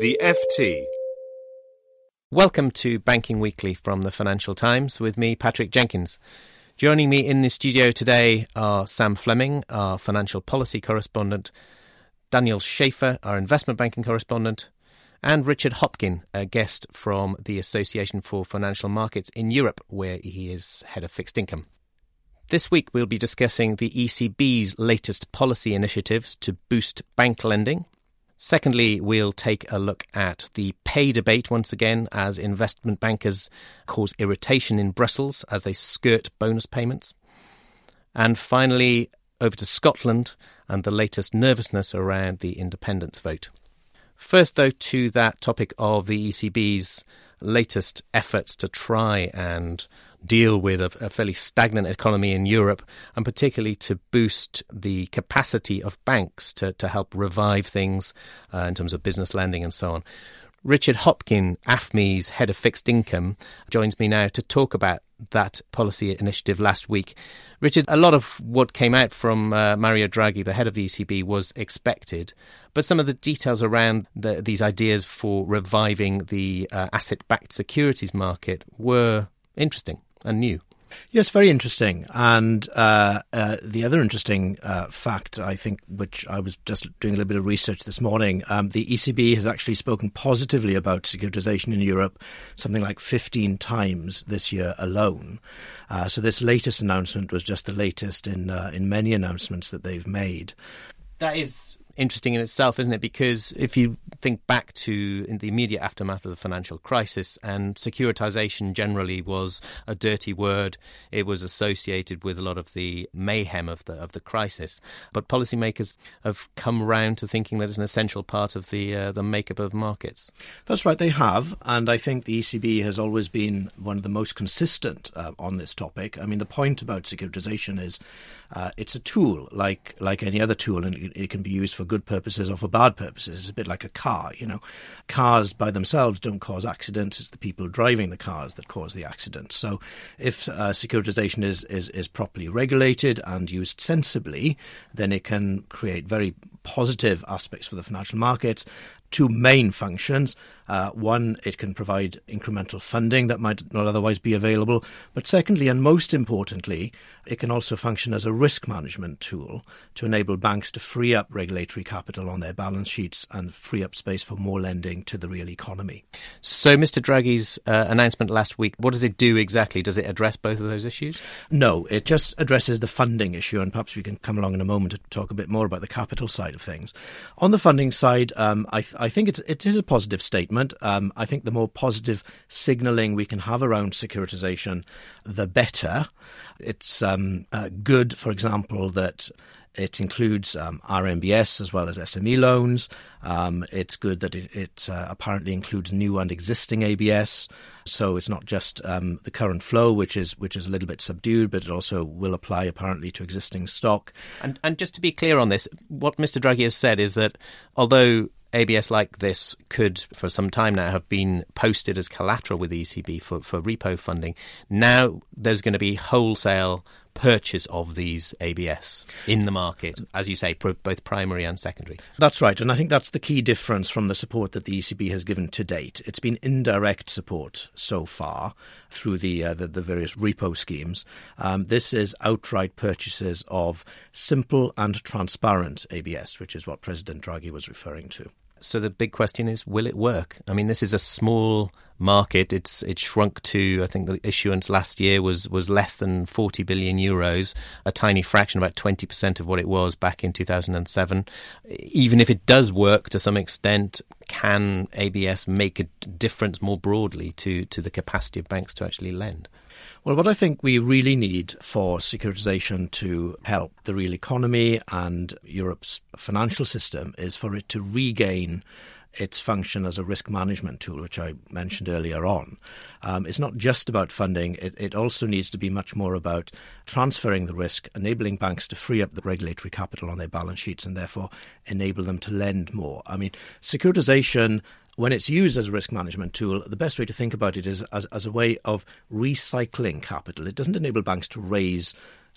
The FT. Welcome to Banking Weekly from the Financial Times with me, Patrick Jenkins. Joining me in the studio today are Sam Fleming, our financial policy correspondent, Daniel Schäfer, our investment banking correspondent, and Richard Hopkin, a guest from the Association for Financial Markets in Europe, where he is head of fixed income. This week, we'll be discussing the ECB's latest policy initiatives to boost bank lending. Secondly, we'll take a look at the pay debate once again as investment bankers cause irritation in Brussels as they skirt bonus payments. And finally, over to Scotland and the latest nervousness around the independence vote. First, though, to that topic of the ECB's latest efforts to try and deal with a, a, fairly stagnant economy in Europe, and particularly to boost the capacity of banks to, to help revive things uh, in terms of business lending and so on. Richard Hopkin, AFME's head of fixed income, joins me now to talk about that policy initiative last week. Richard, a lot of what came out from uh, Mario Draghi, the head of the ECB, was expected, but some of the details around the, these ideas for reviving the uh, asset backed securities market were interesting and new. Yes, very interesting. And uh, uh, the other interesting uh, fact, I think, which I was just doing a little bit of research this morning, um, the ECB has actually spoken positively about securitization in Europe something like 15 times this year alone. Uh, so this latest announcement was just the latest in uh, in many announcements that they've made. That is interesting in itself, isn't it? Because if you think back to the immediate aftermath of the financial crisis, and securitization generally was a dirty word. It was associated with a lot of the mayhem of the of the crisis. But policymakers have come round to thinking that it's an essential part of the uh, the makeup of markets. That's right, they have, and I think the ECB has always been one of the most consistent uh, on this topic. I mean, the point about securitization is uh, it's a tool like like any other tool, and it can be used for for good purposes or for bad purposes. It's a bit like a car, you know. Cars by themselves don't cause accidents. It's the people driving the cars that cause the accidents. So if uh, securitization is, is, is properly regulated and used sensibly, then it can create very positive aspects for the financial markets two main functions. Uh, one, it can provide incremental funding that might not otherwise be available. But secondly, and most importantly, it can also function as a risk management tool to enable banks to free up regulatory capital on their balance sheets and free up space for more lending to the real economy. So, Mr. Draghi's uh, announcement last week, what does it do exactly? Does it address both of those issues? No, it just addresses the funding issue, and perhaps we can come along in a moment to talk a bit more about the capital side of things. On the funding side, um, I, th- I think it's, it is a positive statement. Um, I think the more positive signalling we can have around securitisation, the better. It's um, uh, good, for example, that it includes um, RMBS as well as SME loans. Um, it's good that it, it uh, apparently includes new and existing ABS, so it's not just um, the current flow, which is which is a little bit subdued, but it also will apply apparently to existing stock. And and just to be clear on this, what Mr. Draghi has said is that although ABS like this could, for some time now, have been posted as collateral with ECB for, for repo funding. Now there's going to be wholesale purchase of these ABS in the market, as you say, both primary and secondary. That's right, and I think that's the key difference from the support that the ECB has given to date. It's been indirect support so far through the uh, the, the, various repo schemes. Um, this is outright purchases of simple and transparent ABS, which is what President Draghi was referring to. So the big question is, will it work? I mean, this is a small market. It's it shrunk to I think the issuance last year was was less than 40 billion euros, a tiny fraction, about 20 percent of what it was back in 2007. Even if it does work to some extent, can ABS make a difference more broadly to to the capacity of banks to actually lend? Well, what I think we really need for securitization to help the real economy and Europe's financial system is for it to regain its function as a risk management tool, which I mentioned earlier on. Um, it's not just about funding, it, it, also needs to be much more about transferring the risk, enabling banks to free up the regulatory capital on their balance sheets and therefore enable them to lend more. I mean, securitization when it's used as a risk management tool, the best way to think about it is as, as a way of recycling capital. It doesn't enable banks to raise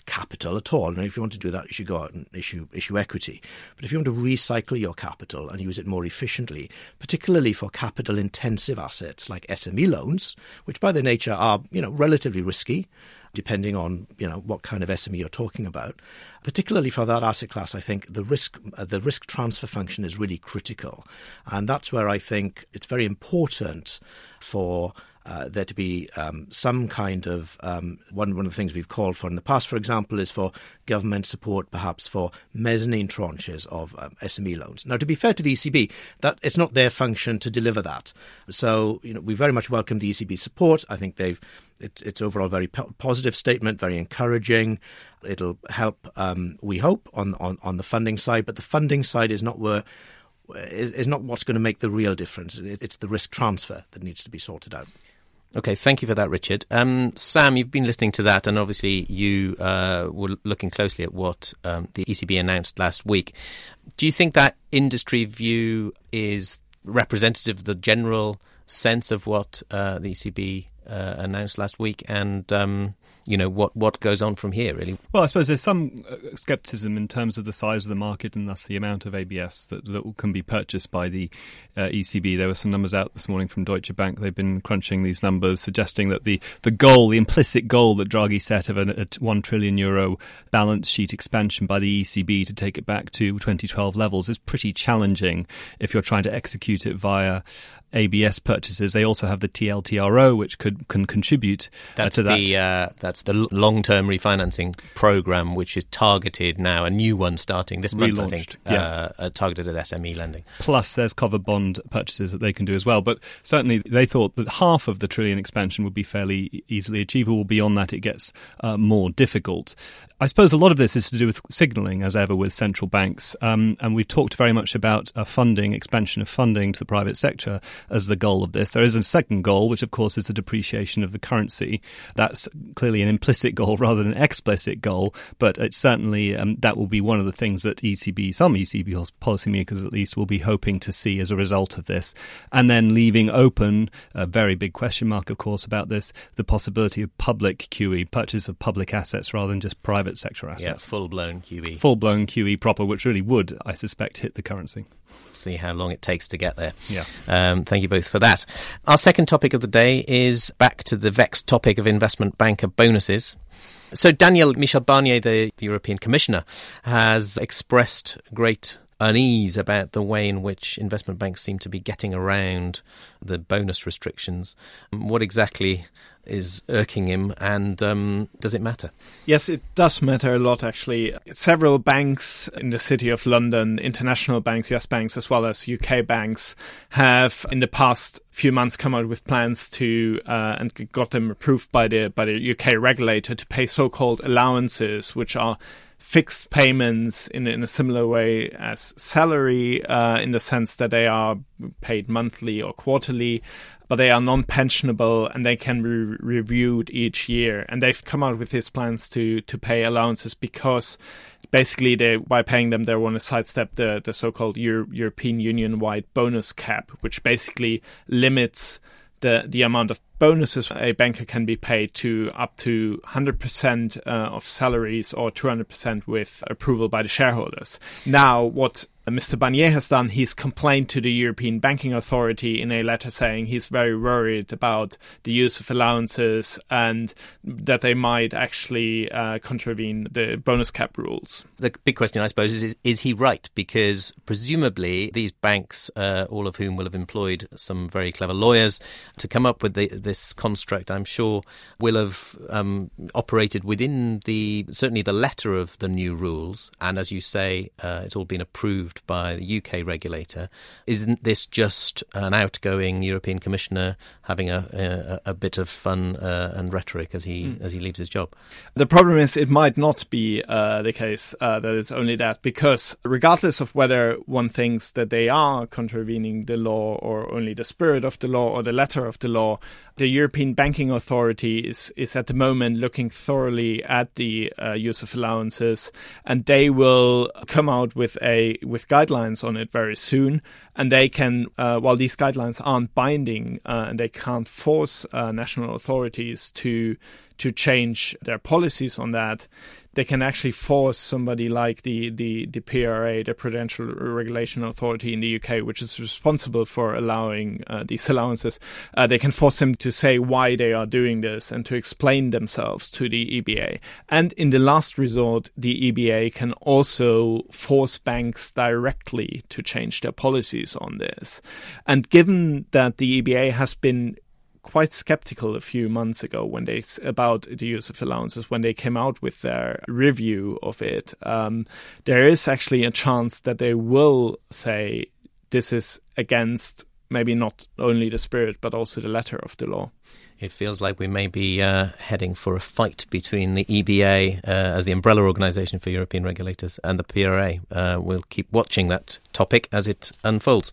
capital at all. And if you want to do that, you should go out and issue issue equity. But if you want to recycle your capital and use it more efficiently, particularly for capital intensive assets like SME loans, which by their nature are you know relatively risky, depending on you know what kind of SME you're talking about. Particularly for that asset class, I think the risk the risk transfer function is really critical, and that's where I think it's very important for uh, there to be um, some kind of um, one one of the things we've called for in the past, for example, is for government support, perhaps for mezzanine tranches of um, SME loans. Now, to be fair to the ECB, that it's not their function to deliver that. So, you know, we very much welcome the ECB support. I think they've it's, it's overall very po- positive statement, very encouraging. It'll help, um, we hope, on, on on the funding side, but the funding side is not where is, is not what's going to make the real difference. It's the risk transfer that needs to be sorted out. Okay, thank you for that, Richard. Um, Sam, you've been listening to that, and obviously you uh, were looking closely at what um, the ECB announced last week. Do you think that industry view is representative of the general sense of what uh, the ECB uh, announced last week? And um, you know what what goes on from here really? Well i suppose there's some uh, skepticism in terms of the size of the market and thus the amount of abs that, that can be purchased by the uh, ecb there were some numbers out this morning from deutsche bank. They've been crunching these numbers suggesting that the the goal the implicit goal that draghi set of a, a 1 trillion euro balance sheet expansion by the ecb to take it back to 2012 levels is pretty challenging if you're trying to execute it via ABS purchases. They also have the TLTRO, which could can contribute uh, that's to that. The, uh, that's the long term refinancing program, which is targeted now, a new one starting this month, Relaunched, I think, yeah. uh, uh targeted at SME lending. Plus, there's covered bond purchases that they can do as well. But certainly, they thought that half of the trillion expansion would be fairly easily achievable. Beyond that, it gets uh, more difficult. I suppose a lot of this is to do with signalling, as ever, with central banks. Um, and we've talked very much about uh, funding, expansion of funding to the private sector as the goal of this. There is a second goal, which, of course, is the depreciation of the currency. That's clearly an implicit goal rather than an explicit goal, but it's certainly um, that will be one of the things that ECB, some ECB policymakers at least, will be hoping to see as a result of this. And then leaving open a very big question mark, of course, about this the possibility of public QE, purchase of public assets rather than just private private sector assets. Yeah, full blown QE. Full blown QE proper, which really would, I suspect, hit the currency. See how long it takes to get there. Yeah. Um, thank you both for that. Our second topic of the day is back to the vexed topic of investment banker bonuses. So, Daniel Michel Barnier, the, the European Commissioner, has expressed great unease about the way in which investment banks seem to be getting around the bonus restrictions. What exactly is irking him, and um, does it matter? Yes, it does matter a lot, actually. Several banks in the city of London, international banks, US banks, as well as UK banks, have in the past few months come out with plans to uh, and got them approved by the by the UK regulator to pay so-called allowances, which are fixed payments in, in a similar way as salary, uh, in the sense that they are paid monthly or quarterly, but they are non-pensionable and they can be re- reviewed each year. And they've come out with these plans to to pay allowances because basically they by paying them they want to sidestep the the so-called Euro- European Union wide bonus cap, which basically limits the the amount of bonuses a banker can be paid to up to 100% uh, of salaries or 200% with approval by the shareholders. Now, what Mr. Barnier has done, he's complained to the European Banking Authority in a letter saying he's very worried about the use of allowances and that they might actually uh, contravene the bonus cap rules. The big question, I suppose, is, is, he right? Because presumably these banks, uh, all of whom will have employed some very clever lawyers to come up with the, this construct, I'm sure will have um, operated within the certainly the letter of the new rules. And as you say, uh, it's all been approved by the UK regulator. Isn't this just an outgoing European commissioner having a, a, a bit of fun uh, and rhetoric as he mm. as he leaves his job? The problem is it might not be uh, the case uh, that it's only that because regardless of whether one thinks that they are contravening the law or only the spirit of the law or the letter of the law, the European Banking Authority is, is at the moment looking thoroughly at the uh, use of allowances, and they will come out with a with guidelines on it very soon. And they can, uh, while these guidelines aren't binding uh, and they can't force uh, national authorities to to change their policies on that, they can actually force somebody like the, the, the PRA, the Prudential Regulation Authority in the UK, which is responsible for allowing uh, these allowances, uh, they can force them to say why they are doing this and to explain themselves to the EBA. And in the last resort, the EBA can also force banks directly to change their policies on this. And given that the EBA has been quite skeptical a few months ago when they about the use of allowances when they came out with their review of it. Um, there is actually a chance that they will say this is against maybe not only the spirit but also the letter of the law. It feels like we may be uh, heading for a fight between the EBA uh, as the umbrella organisation for European regulators and the PRA. Uh, we'll keep watching that topic as it unfolds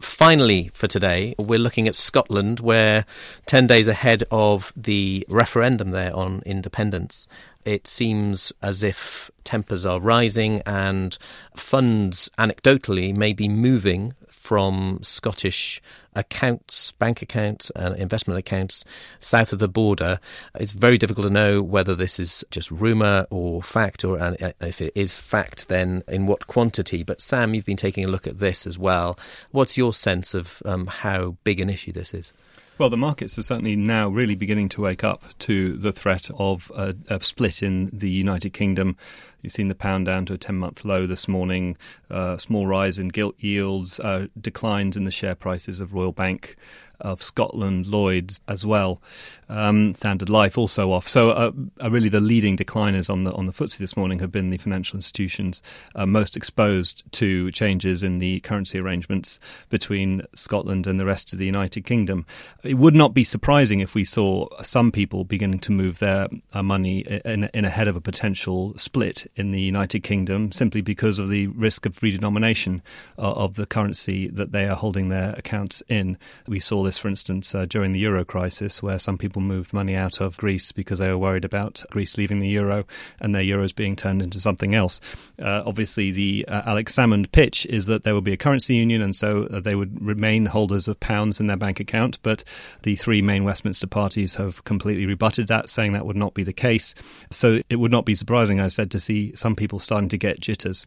finally, for today, we're looking at Scotland, where 10 days ahead of the referendum there on independence, it seems as if tempers are rising and funds, anecdotally, may be moving from Scottish accounts, bank accounts, and investment accounts south of the border. It's very difficult to know whether this is just rumour or fact, or and if it is fact, then in what quantity. But Sam, you've been taking a look at this as well. What's your sense of um, how big an issue this is? Well, the markets are certainly now really beginning to wake up to the threat of a, a split in the United Kingdom. You've seen the pound down to a 10 month low this morning, uh, small rise in gilt yields, uh, declines in the share prices of Royal Bank of Scotland, Lloyds as well. Um, Standard Life also off. So, uh, uh, really, the leading decliners on the on the FTSE this morning have been the financial institutions uh, most exposed to changes in the currency arrangements between Scotland and the rest of the United Kingdom. It would not be surprising if we saw some people beginning to move their uh, money in, in ahead of a potential split in the United Kingdom, simply because of the risk of redenomination uh, of the currency that they are holding their accounts in. We saw this, for instance, uh, during the euro crisis, where some people moved money out of Greece because they were worried about Greece leaving the euro and their euros being turned into something else. Uh, obviously, the uh, Alex Salmond pitch is that there will be a currency union, and so uh, they would remain holders of pounds in their bank account. But the three main Westminster parties have completely rebutted that, saying that would not be the case. So it would not be surprising, I said, to see some people starting to get jitters.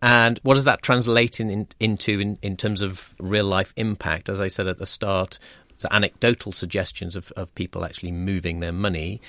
And what does that translate in, in, into in, in terms of real life impact? As I said at the start, so anecdotal suggestions of, of people actually moving their money.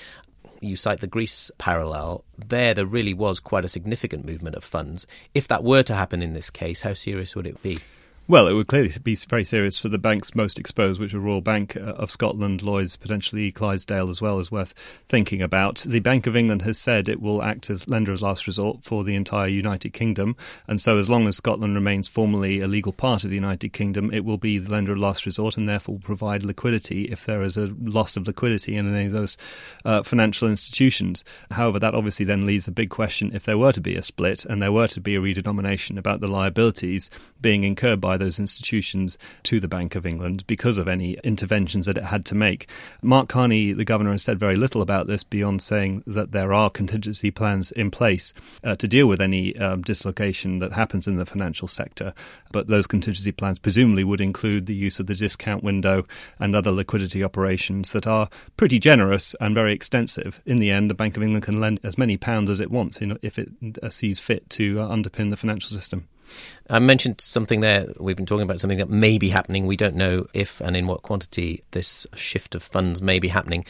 You cite the Greece parallel. There, there really was quite a significant movement of funds. If that were to happen in this case, how serious would it be? Well, it would clearly be very serious for the banks most exposed, which are Royal Bank uh, of Scotland, Lloyds, potentially Clydesdale as well, is worth thinking about. The Bank of England has said it will act as lender of last resort for the entire United Kingdom, and so as long as Scotland remains formally a legal part of the United Kingdom, it will be the lender of last resort and therefore provide liquidity if there is a loss of liquidity in any of those uh, financial institutions. However, that obviously then leaves a big question if there were to be a split and there were to be a redenomination about the liabilities being incurred by by those institutions to the Bank of England because of any interventions that it had to make. Mark Carney, the governor, has said very little about this beyond saying that there are contingency plans in place uh, to deal with any um, dislocation that happens in the financial sector. But those contingency plans presumably would include the use of the discount window and other liquidity operations that are pretty generous and very extensive. In the end, the Bank of England can lend as many pounds as it wants if it uh, sees fit to uh, underpin the financial system. I mentioned something there. We've been talking about something that may be happening. We don't know if and in what quantity this shift of funds may be happening.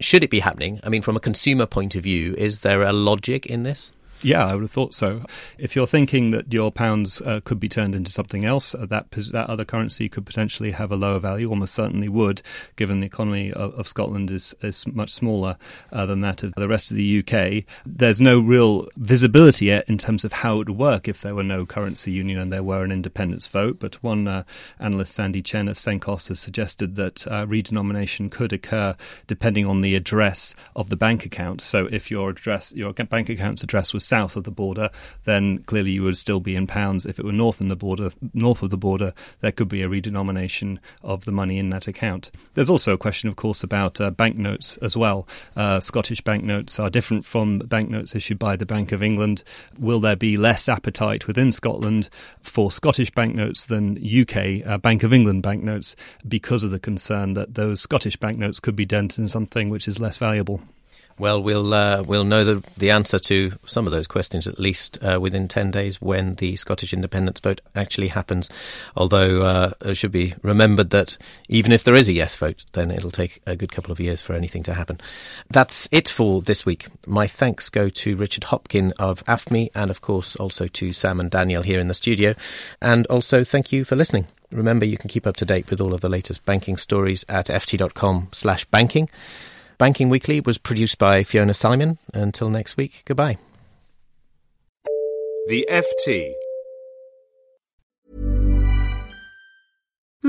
Should it be happening? I mean, from a consumer point of view, is there a logic in this? Yeah, I would have thought so. If you're thinking that your pounds uh, could be turned into something else, uh, that that other currency could potentially have a lower value, almost certainly would, given the economy of, of Scotland is, is much smaller uh, than that of the rest of the UK. There's no real visibility yet in terms of how it would work if there were no currency union and there were an independence vote. But one uh, analyst, Sandy Chen of Cenkos, has suggested that uh, redenomination could occur depending on the address of the bank account. So if your address, your bank account's address was south of the border, then clearly you would still be in pounds. If it were north in the border, north of the border, there could be a redenomination of the money in that account. There's also a question, of course, about uh, banknotes as well. Uh, Scottish banknotes are different from banknotes issued by the Bank of England. Will there be less appetite within Scotland for Scottish banknotes than UK uh, Bank of England banknotes because of the concern that those Scottish banknotes could be dented in something which is less valuable? Well, we'll uh, we'll know the the answer to some of those questions at least uh, within ten days when the Scottish independence vote actually happens. Although uh, it should be remembered that even if there is a yes vote, then it'll take a good couple of years for anything to happen. That's it for this week. My thanks go to Richard Hopkin of AFME, and of course also to Sam and Daniel here in the studio, and also thank you for listening. Remember, you can keep up to date with all of the latest banking stories at ft.com/banking. Banking Weekly was produced by Fiona Simon. Until next week, goodbye. The FT.